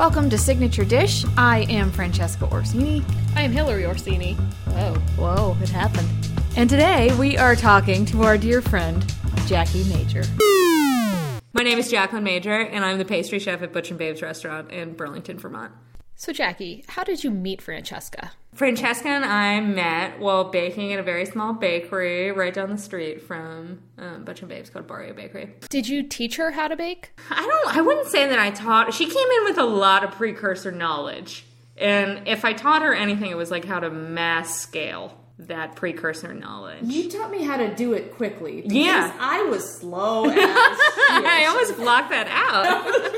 Welcome to Signature Dish. I am Francesca Orsini. I am Hillary Orsini. Whoa, whoa, it happened. And today we are talking to our dear friend, Jackie Major. My name is Jacqueline Major, and I'm the pastry chef at Butch and Babes Restaurant in Burlington, Vermont. So, Jackie, how did you meet Francesca? Francesca and I met while baking at a very small bakery right down the street from um, Butch and Babes called Barrio Bakery. Did you teach her how to bake? I don't. I wouldn't say that I taught. She came in with a lot of precursor knowledge, and if I taught her anything, it was like how to mass scale that precursor knowledge. You taught me how to do it quickly. because Yeah. I was slow as shit. I almost blocked that out.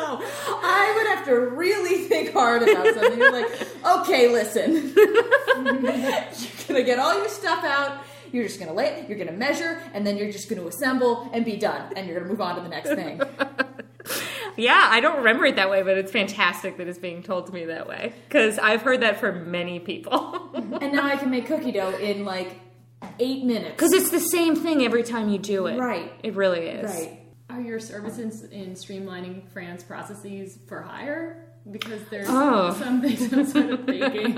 I would have to really think hard about something. You're like, okay, listen. you're gonna get all your stuff out. You're just gonna lay it. You're gonna measure, and then you're just gonna assemble and be done. And you're gonna move on to the next thing. yeah, I don't remember it that way, but it's fantastic that it's being told to me that way because I've heard that from many people. and now I can make cookie dough in like eight minutes. Because it's the same thing every time you do it. Right. It really is. Right. Are your services in streamlining France processes for hire? Because there's Oh. some things outside of baking.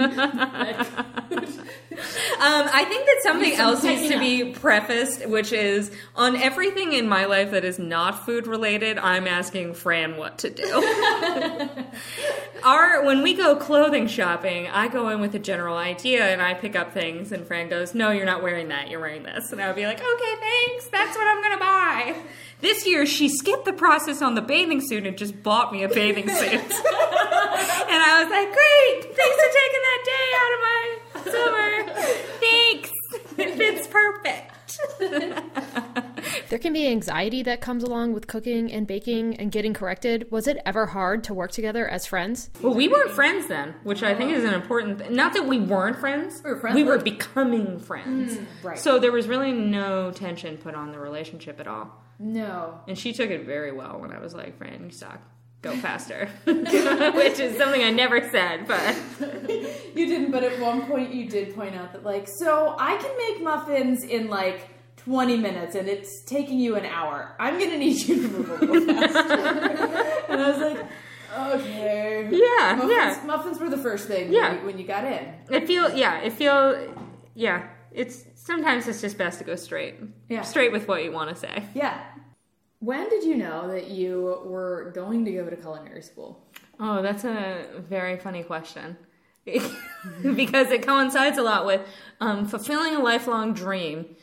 Um, I think that something Some else needs to be prefaced, which is on everything in my life that is not food related, I'm asking Fran what to do. Our when we go clothing shopping, I go in with a general idea and I pick up things, and Fran goes, "No, you're not wearing that. You're wearing this." And I would be like, "Okay, thanks. That's what I'm gonna buy." This year, she skipped the process on the bathing suit and just bought me a bathing suit. and I was like, "Great, thanks for taking that day out of my summer. Thanks. It fits perfect." There can be anxiety that comes along with cooking and baking and getting corrected. Was it ever hard to work together as friends? Well, we weren't friends then, which I think is an important. Th- not that we weren't friends. We were friendly. We were becoming friends. Mm, right. So there was really no tension put on the relationship at all. No. And she took it very well when I was like, "Fran, you suck. Go faster," which is something I never said, but You didn't, but at one point you did point out that, like, so I can make muffins in like 20 minutes and it's taking you an hour. I'm gonna need you to move a little faster. and I was like, okay. Yeah, muffins, yeah. Muffins were the first thing Yeah. when, you, when you got in. it feel yeah, it feel yeah. It's sometimes it's just best to go straight, Yeah. straight with what you want to say. Yeah. When did you know that you were going to go to culinary school? Oh, that's a very funny question. because it coincides a lot with um, fulfilling a lifelong dream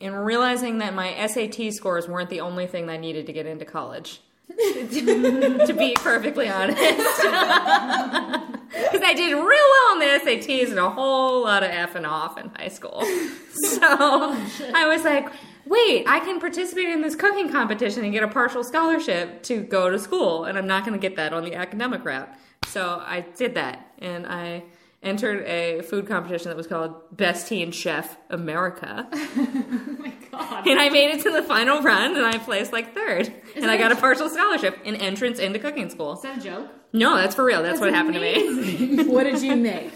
and realizing that my SAT scores weren't the only thing I needed to get into college. to be perfectly honest. Because I did real well on the SATs and a whole lot of F and off in high school. So I was like, wait, I can participate in this cooking competition and get a partial scholarship to go to school, and I'm not going to get that on the academic route. So I did that, and I entered a food competition that was called Best Teen Chef America. oh my god. And I made it to the final run, and I placed like third. and I got a partial scholarship and entrance into cooking school. Is that a joke? No, that's for real. That's, what happened to me. what did you make?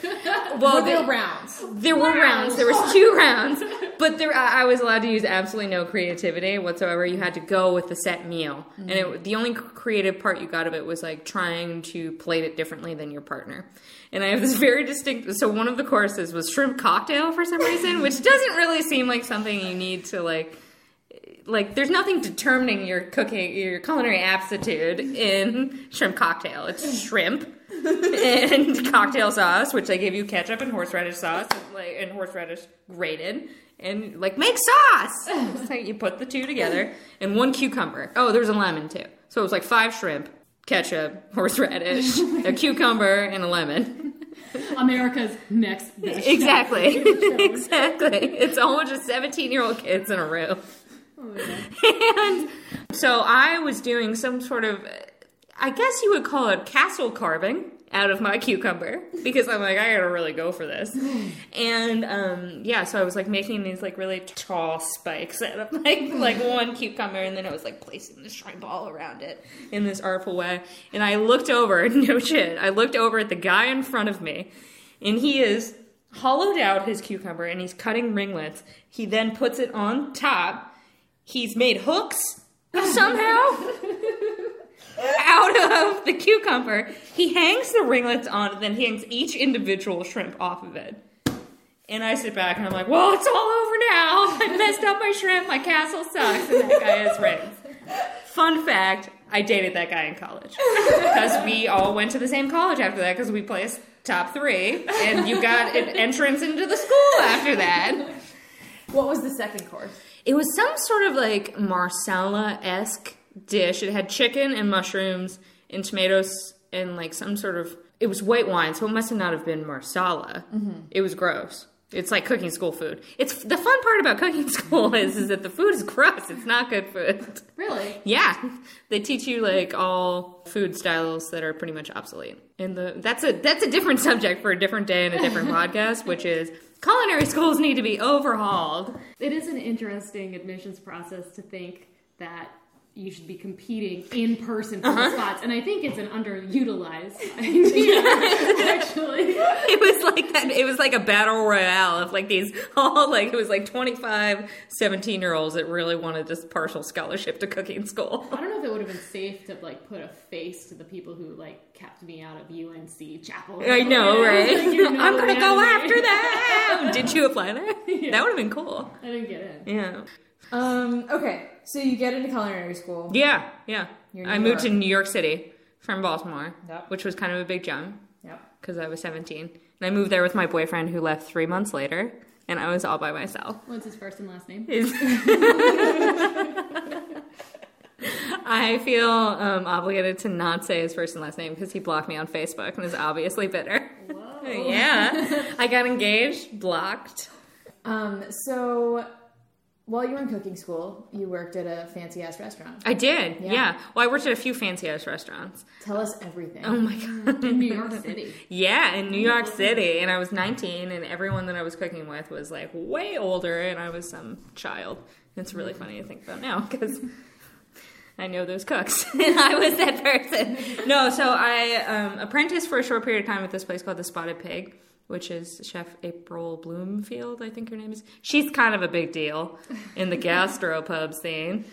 Well, Were there the- rounds? There were rounds. There was two rounds, but there I I was allowed to use absolutely no creativity whatsoever. You had to go with the set meal, and it, the only creative part you got of it was like trying to plate it differently than your partner. And I have this very distinct. So one of the courses was shrimp cocktail for some reason, which doesn't really seem like something you need to like. Like, there's nothing determining your cooking, your culinary aptitude in shrimp cocktail. It's shrimp and cocktail sauce, which they give you ketchup and horseradish sauce, like and horseradish grated, and like make sauce. so you put the two together, and one cucumber. Oh, there's a lemon too. So it was like five shrimp, ketchup, horseradish, a cucumber, and a lemon. America's next best. Exactly, exactly. It's a whole bunch of seventeen-year-old kids in a room. Oh, and so I was doing some sort of, I guess you would call it castle carving out of my cucumber because I'm like, I gotta really go for this. And um, yeah, so I was like making these like really tall spikes out of like like one cucumber, and then I was like placing the shrimp all around it in this artful way. And I looked over, no shit, I looked over at the guy in front of me, and he is hollowed out his cucumber and he's cutting ringlets. He then puts it on top. He's made hooks somehow. out of the cucumber. He hangs the ringlets on, and then he hangs each individual shrimp off of it. And I sit back and I'm like, well, it's all over now. I messed up my shrimp. My castle sucks. And that guy has rings. Fun fact I dated that guy in college. Because we all went to the same college after that because we placed top three. And you got an entrance into the school after that. What was the second course? It was some sort of like marsala esque dish. It had chicken and mushrooms and tomatoes and like some sort of. It was white wine, so it must have not have been marsala. Mm-hmm. It was gross. It's like cooking school food. It's the fun part about cooking school is is that the food is gross. It's not good food. Really? Yeah, they teach you like all food styles that are pretty much obsolete. And the that's a that's a different subject for a different day and a different podcast, which is culinary schools need to be overhauled. It is an interesting admissions process to think that you should be competing in person for Uh-huh. the spots, and I think it's an underutilized idea. actually, It was like that. It was like a battle royale of like these all like it was like 25 17 year olds that really wanted this partial scholarship to cooking school. I don't know if it would have been safe to like put a face to the people who like kept me out of UNC Chapel. I know, right? Like, you know, I'm gonna go after them. Did you apply there? That would have been cool. I didn't get in. Yeah. Um, okay, so you get into culinary school. Yeah, yeah. You're in I New moved to York. New York City from Baltimore, Yep. which was kind of a big jump Yep. because I was 17. And I moved there with my boyfriend who left three months later, and I was all by myself. What's his first and last name? Is- I feel um, obligated to not say his first and last name because he blocked me on Facebook and is obviously bitter. Whoa. yeah, I got engaged, blocked. Um, so while you were in cooking school, you worked at a fancy ass restaurant. I did, Yeah. yeah. Well, I worked at a few fancy ass restaurants. Tell us everything. Oh my god. In New York City. Yeah, in New York City, and I was 19, and everyone that I was cooking with was like way older, and I was some child. It's really funny to think about now because I know those cooks, and I was that person. No, so I um, apprenticed for a short period of time at this place called the Spotted Pig, which is Chef April Bloomfield, I think her name is. She's kind of a big deal in the gastropub scene.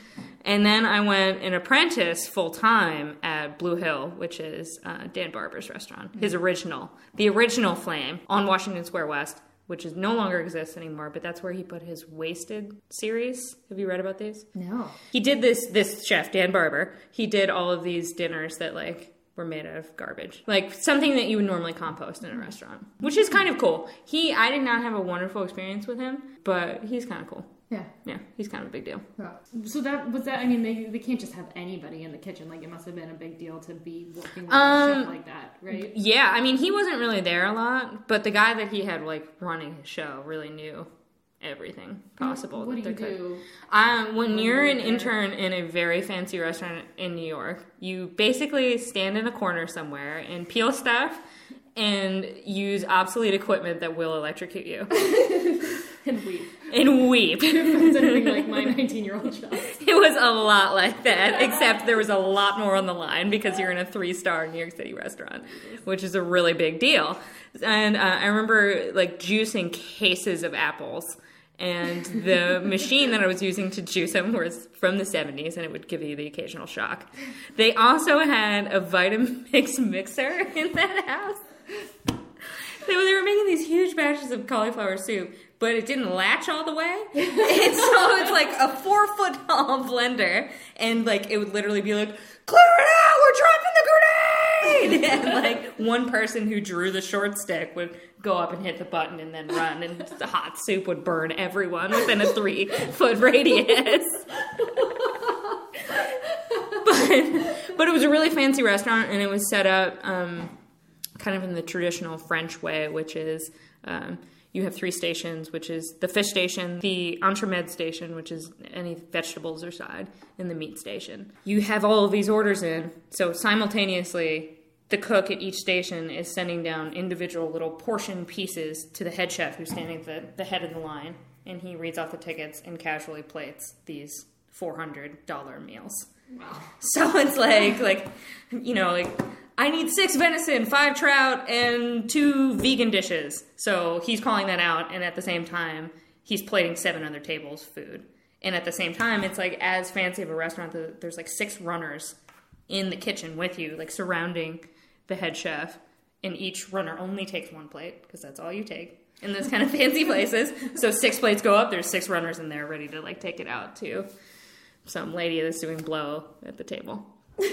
And then I went an apprentice full time at Blue Hill, which is uh, Dan Barber's restaurant, his original, the original Flame on Washington Square West, which is no longer exists anymore. But that's where he put his Wasted series. Have you read about these? No. He did this. This chef Dan Barber. He did all of these dinners that like were made out of garbage, like something that you would normally compost in a restaurant, which is kind of cool. He, I did not have a wonderful experience with him, but he's kind of cool. Yeah. Yeah, he's kind of a big deal. So that was that. I mean, they, they can't just have anybody in the kitchen. Like it must have been a big deal to be working with a Um, chef like that, right? Yeah, I mean, he wasn't really there a lot, but the guy that he had like running his show really knew everything possible. What do that you could- do? Um, when you're an there? intern in a very fancy restaurant in New York, you basically stand in a corner somewhere and peel stuff and use obsolete equipment that will electrocute you And weep. and weep. Something like my 19 year old child. It was a lot like that, except there was a lot more on the line because you're in a three star New York City restaurant, which is a really big deal. And uh, I remember like juicing cases of apples. And the machine that I was using to juice them was from the 70s, and it would give you the occasional shock. They also had a Vitamix mixer in that house. They were, making these huge batches of cauliflower soup, but it didn't latch all the way. and so it's like a four foot tall blender, and like it would literally be like, clear it out, we're dropping the grenade! and like one person who drew the short stick would go up and hit the button and then run, and the hot soup would burn everyone within a three foot radius. but, but it was a really fancy restaurant, and it was set up. Um, kind of in the traditional French way, which is um, you have three stations, which is the fish station, the entremet station, which is any vegetables or side, and the meat station. You have all of these orders in, so simultaneously, the cook at each station is sending down individual little portion pieces to the head chef who's standing at the, the head of the line, and he reads off the tickets and casually plates these $400 meals. wow. So it's like like you know like I need six venison, five trout, and two vegan dishes. So he's calling that out, and at the same time he's plating seven other tables food. And at the same time, it's like as fancy of a restaurant. that There's like six runners in the kitchen with you, like surrounding the head chef, and each runner only takes one plate because that's all you take in those kind of fancy places. So six plates go up. There's six runners in there ready to like take it out to some lady that's doing blow at the table.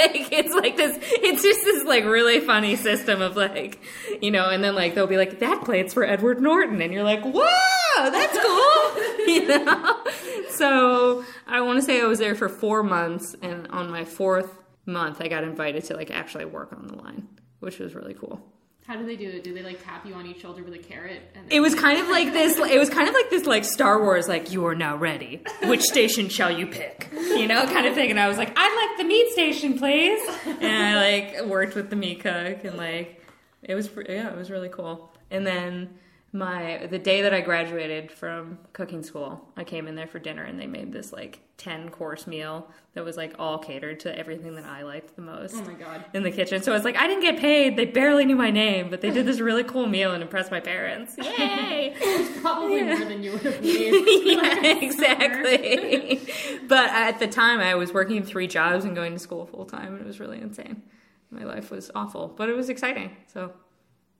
Like it's like this it's just this like really funny system of like you know and then like they'll be like that plate's for edward norton and you're like whoa that's cool you know so i want to say i was there for four months and on my fourth month i got invited to like actually work on the line which was really cool. How do they do it? Do they like tap you on each shoulder with a carrot? And it was kind of like this it was kind of like this like star wars like you are now ready. Which station shall you pick? You know kind of thing. And i was like i'd like the meat station please. And i like worked with the meat cook and like it was yeah it was really cool. And then my the day that i graduated from cooking school i came in there for dinner and they made this like 10 course meal that was like all catered to everything that i liked the most oh my god. in the kitchen. So it's like I didn't get paid. They barely knew my name, but they did this really cool meal and impressed my parents. Yay! Probably more than you would have made. yeah, exactly. but at the time, I was working three jobs and going to school full time, and it was really insane. My life was awful, but it was exciting. So,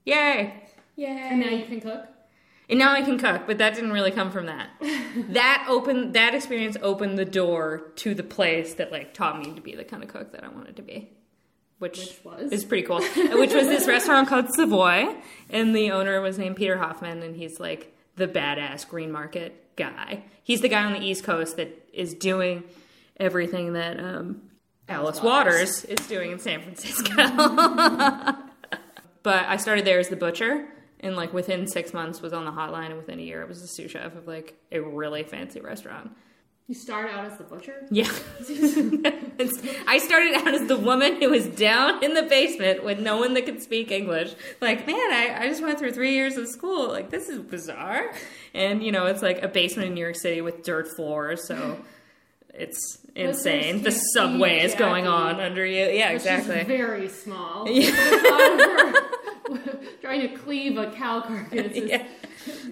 yay! And now you can cook. And now I can cook, but that didn't really come from that. that opened that experience opened the door to the place that like taught me to be the kind of cook that I wanted to be. Which, Which was? is pretty cool. which was this restaurant called Savoy, and the owner was named Peter Hoffman, and he's like the badass green market guy. He's the guy on the East Coast that is doing everything that um, Alice Waters is doing in San Francisco. but I started there as the butcher, and like within six months was on the hotline, and within a year I was the sous chef of like a really fancy restaurant. You start out as the butcher. Yeah. I started out as the woman who was down in the basement with no one that could speak English. Like, man, I, I just went through three years of school. Like, this is bizarre. And, you know, it's like a basement in New York City with dirt floors, so it's insane. The subway is going on under you. Yeah, exactly. very small. Yeah. Trying to cleave a cow carcass Yeah.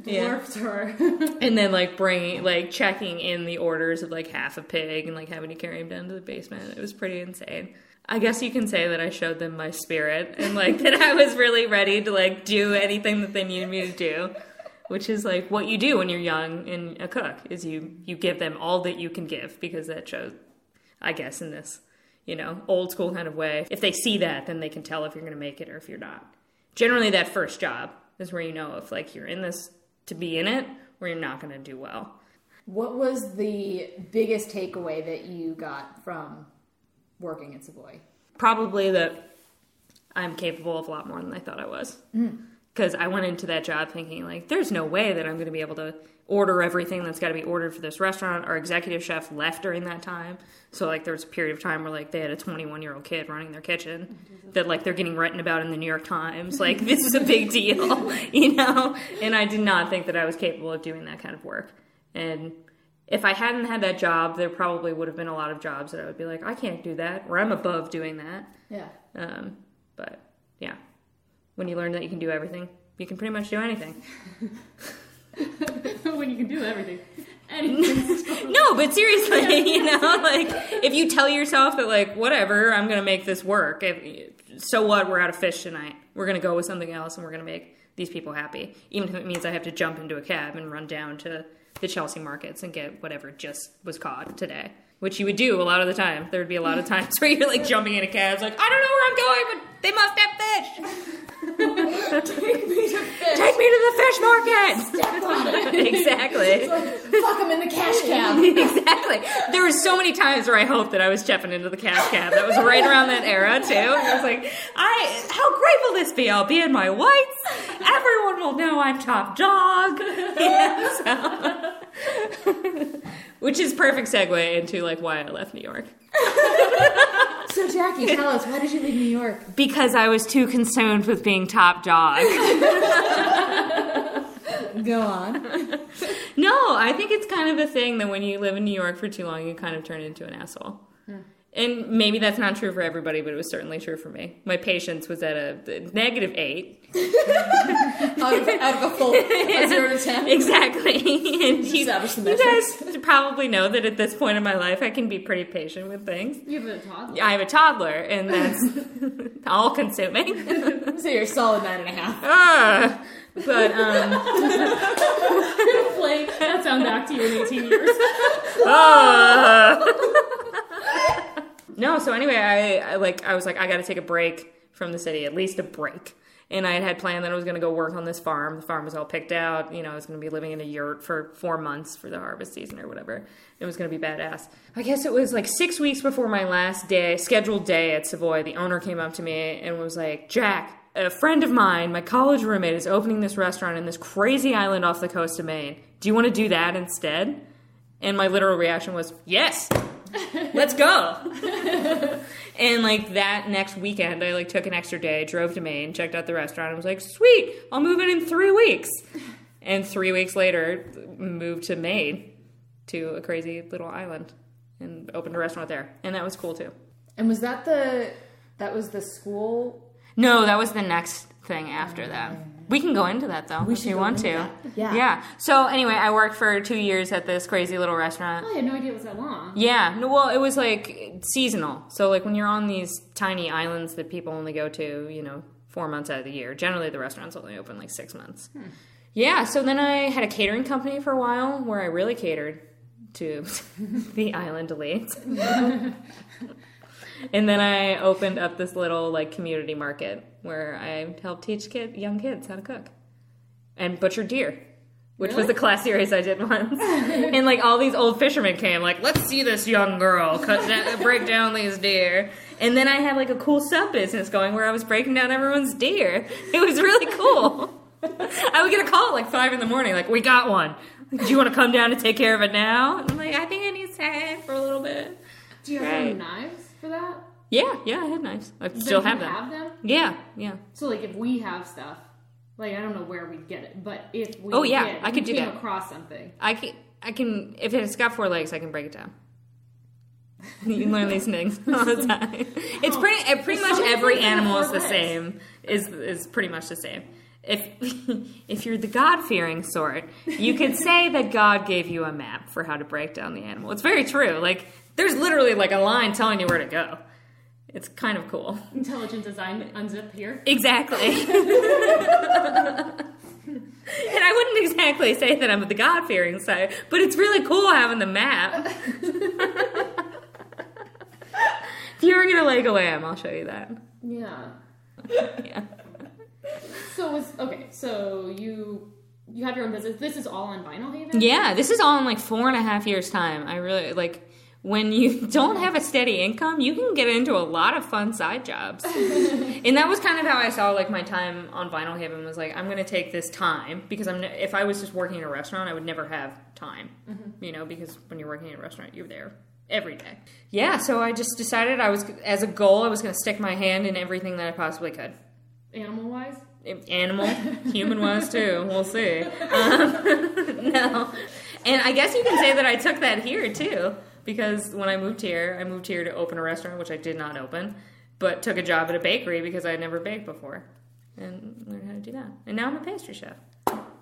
Yeah. her. And then like bringing like checking in the orders of like half a pig and like having to carry him down to the basement. It was pretty insane. I guess you can say that I showed them my spirit and like that I was really ready to like do anything that they needed me to do. Which is like what you do when you're young and a cook is you you give them all that you can give because that shows I guess in this, you know, old school kind of way. If they see that, then they can tell if you're going to make it or if you're not. Generally that first job is where you know if like you're in this to be in it or you're not going to do well. What was the biggest takeaway that you got from working at Savoy? Probably that I'm capable of a lot more than I thought I was. Mm. Because I went into that job thinking, like, there's no way that I'm going to be able to order everything that's got to be ordered for this restaurant. Our executive chef left during that time. So, like, there was a period of time where, like, they had a 21 year old kid running their kitchen that, like, they're getting written about in the New York Times. Like, this is a big deal, you know? And I did not think that I was capable of doing that kind of work. And if I hadn't had that job, there probably would have been a lot of jobs that I would be like, I can't do that, or I'm above doing that. Yeah. Um, but yeah, when you learn that you can do everything, you can pretty much do anything. when you can do everything. Anything. No, but seriously, you know, like if you tell yourself that, like, whatever, I'm gonna make this work. If, so what? We're out of fish tonight. We're gonna go with something else, and we're gonna make these people happy, even if it means I have to jump into a cab and run down to the Chelsea markets and get whatever just was caught today. Which you would do a lot of the time. There would be a lot of times where you're like jumping in a cab, like I don't know where I'm going, but they must have fish. Take me to fish. Take me to the fish market. exactly. Fuck them in the cash cab. exactly. There were so many times where I hoped that I was stepping into the cash cab. That was right around that era too. And I was like, I how great will this be? I'll be in my whites. Everyone will know I'm top dog. Yeah, so- Which is perfect segue into like why I left New York. So Jackie, tell us, why did you leave New York? Because I was too consumed with being top dog. Go on. No, I think it's kind of a thing that when you live in New York for too long, you kind of turn into an asshole. Hmm. And maybe that's not true for everybody, but it was certainly true for me. My patience was at a negative eight. out, of, out of a full a zero to ten. Exactly. and you, you guys probably know that at this point in my life, I can be pretty patient with things. You have a toddler. I have a toddler, and that's all consuming. So you're a solid nine and a half. Ah. but um, Play that sound back to you in 18 years. ah. No. So anyway, I, I like I was like I got to take a break from the city, at least a break. And I had planned that I was going to go work on this farm. The farm was all picked out. You know, I was going to be living in a yurt for four months for the harvest season or whatever. It was going to be badass. I guess it was like six weeks before my last day, scheduled day at Savoy. The owner came up to me and was like, Jack, a friend of mine, my college roommate, is opening this restaurant in this crazy island off the coast of Maine. Do you want to do that instead? And my literal reaction was, yes, let's go. and like that next weekend, I like took an extra day, drove to Maine, checked out the restaurant, and was like, sweet, I'll move in in three weeks. And three weeks later, moved to Maine to a crazy little island and opened a restaurant there. And that was cool too. And was that the that was the school? No, that was the next thing after that. We can go into that though, if should you want to. that. Yeah. Yeah. So anyway, I worked for two years at this crazy little restaurant. Oh, I had no idea it was that long. Yeah, no, well, it was like seasonal. So, like when you're on these tiny islands that people only go to, you know, four months out of the year. Generally, the restaurant's only open like six months. Hmm. Yeah. So then I had a catering company for a while where I really catered to the island elites. and then I opened up this little like community market where I helped teach kid young kids how to cook and butcher deer. Which was the class series I did once, and like all these old fishermen came, like, let's see this young girl cut down, break down these deer. And then I had like a cool sub business going where I was breaking down everyone's deer. It was really cool. I would get a call at like five in the morning, like, we got one. Do you want to come down to take care of it now? And I'm like, I think I need to hang for a little bit. Do you have Right. any knives for that? Yeah, yeah, I had knives. I So still have them. Have them? Yeah, yeah. So like if we have stuff, like I don't know where we'd get it, but if we Oh, yeah, get, I could do came that. across something. I can, I can, if it's got four legs, I can break it down. you can learn these things all the time. It's pretty, uh, pretty There's much every things that have animal is the same. Is is pretty much the same. If if you're the God fearing sort, you could say that God gave you a map for how to break down the animal. It's very true. Like there's literally like a line telling you where to go. It's kind of cool. Intelligent design unzip here. Exactly. and I wouldn't exactly say that I'm the God fearing side, but it's really cool having the map. if you ever get a Lego lamb, I'll show you that. Yeah. Yeah. So was okay. So you you have your own business. This is all on Vinalhaven. Yeah, this is all in like four and a half years' time. I really like when you don't have a steady income, you can get into a lot of fun side jobs. and that was kind of how I saw like my time on Vinalhaven was like I'm going to take this time because I'm if I was just working in a restaurant, I would never have time. Mm-hmm. You know, because when you're working in a restaurant, you're there every day. Yeah, so I just decided I was as a goal, I was going to stick my hand in everything that I possibly could. Animal wise. Animal, human wise too. We'll see. Um, no, and I guess you can say that I took that here too, because when I moved here, I moved here to open a restaurant, which I did not open, but took a job at a bakery because I had never baked before, and learned how to do that. And now I'm a pastry chef.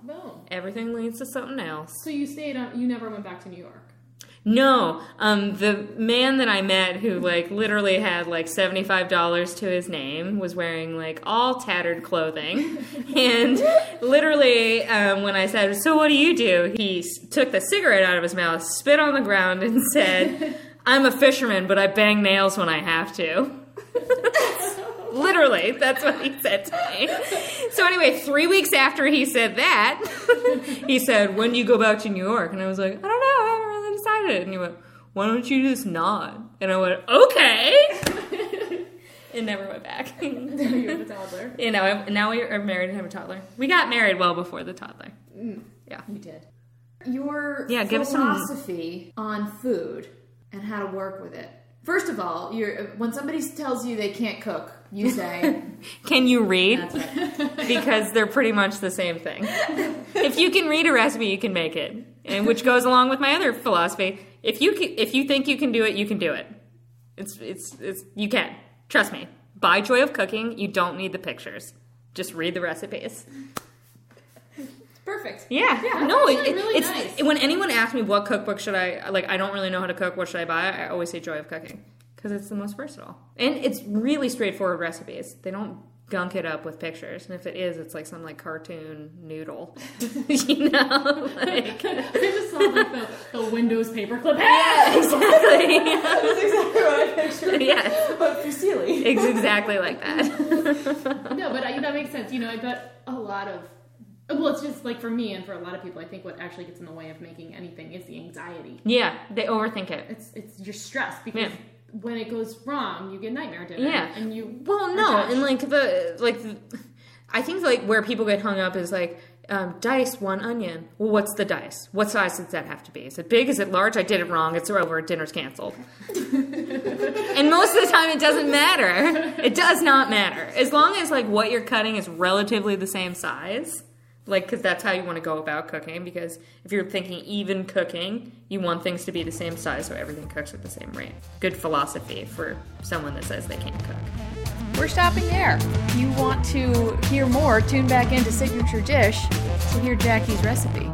Boom. Everything leads to something else. So you stayed on. You never went back to New York. No, um, the man that I met who like literally had like seventy five dollars to his name was wearing like all tattered clothing, and literally um, when I said, "So what do you do?" he s- took the cigarette out of his mouth, spit on the ground, and said, "I'm a fisherman, but I bang nails when I have to." Literally, that's what he said to me. So anyway, three weeks after he said that, he said, "When do you go back to New York?" And I was like, "I don't know. I haven't really decided." And he went, "Why don't you just nod?" And I went, "Okay." and never went back. you you have a toddler. You know, now we are married and have a toddler. We got married well before the toddler. Mm. Yeah. You did. Your Yeah, give us some- philosophy on food and how to work with it. First of all, you're when somebody tells you they can't cook, you say, Can you read? "That's right." because they're pretty much the same thing. if you can read a recipe, you can make it, and which goes along with my other philosophy. If you can, if you think you can do it, you can do it. It's it's it's you can trust me. By Joy of Cooking. You don't need the pictures. Just read the recipes. Perfect. Yeah, Yeah. no, it- really it's nice. when anyone asks me what cookbook should I like, I don't really know how to cook. What should I buy? I always say Joy of Cooking because it's the most versatile and it's really straightforward recipes. They don't gunk it up with pictures, and if it is, it's like some like cartoon noodle, you know, like I just saw like the, the Windows paperclip. yeah, exactly, That's exactly what I pictured. yeah, But for it's exactly like that. No, but I, that makes sense. You know, I bet a lot of. Well, it's just like for me and for a lot of people, I think what actually gets in the way of making anything is the anxiety. Yeah, they overthink it. It's it's you're stressed because Yeah. When it goes wrong, you get nightmare dinner. Yeah. and you Well, no, and like the like, the, I think like where people get hung up is like um, dice one onion. Well, what's the dice? What size does that have to be? Is it big? Is it large? I did it wrong. It's over. Dinner's canceled. and most of the time, it doesn't matter. It does not matter as long as like what you're cutting is relatively the same size. Like, because that's how you want to go about cooking. Because if you're thinking even cooking, you want things to be the same size so everything cooks at the same rate. Good philosophy for someone that says they can't cook. We're stopping there. If you want to hear more, tune back into Signature Dish to hear Jackie's recipe.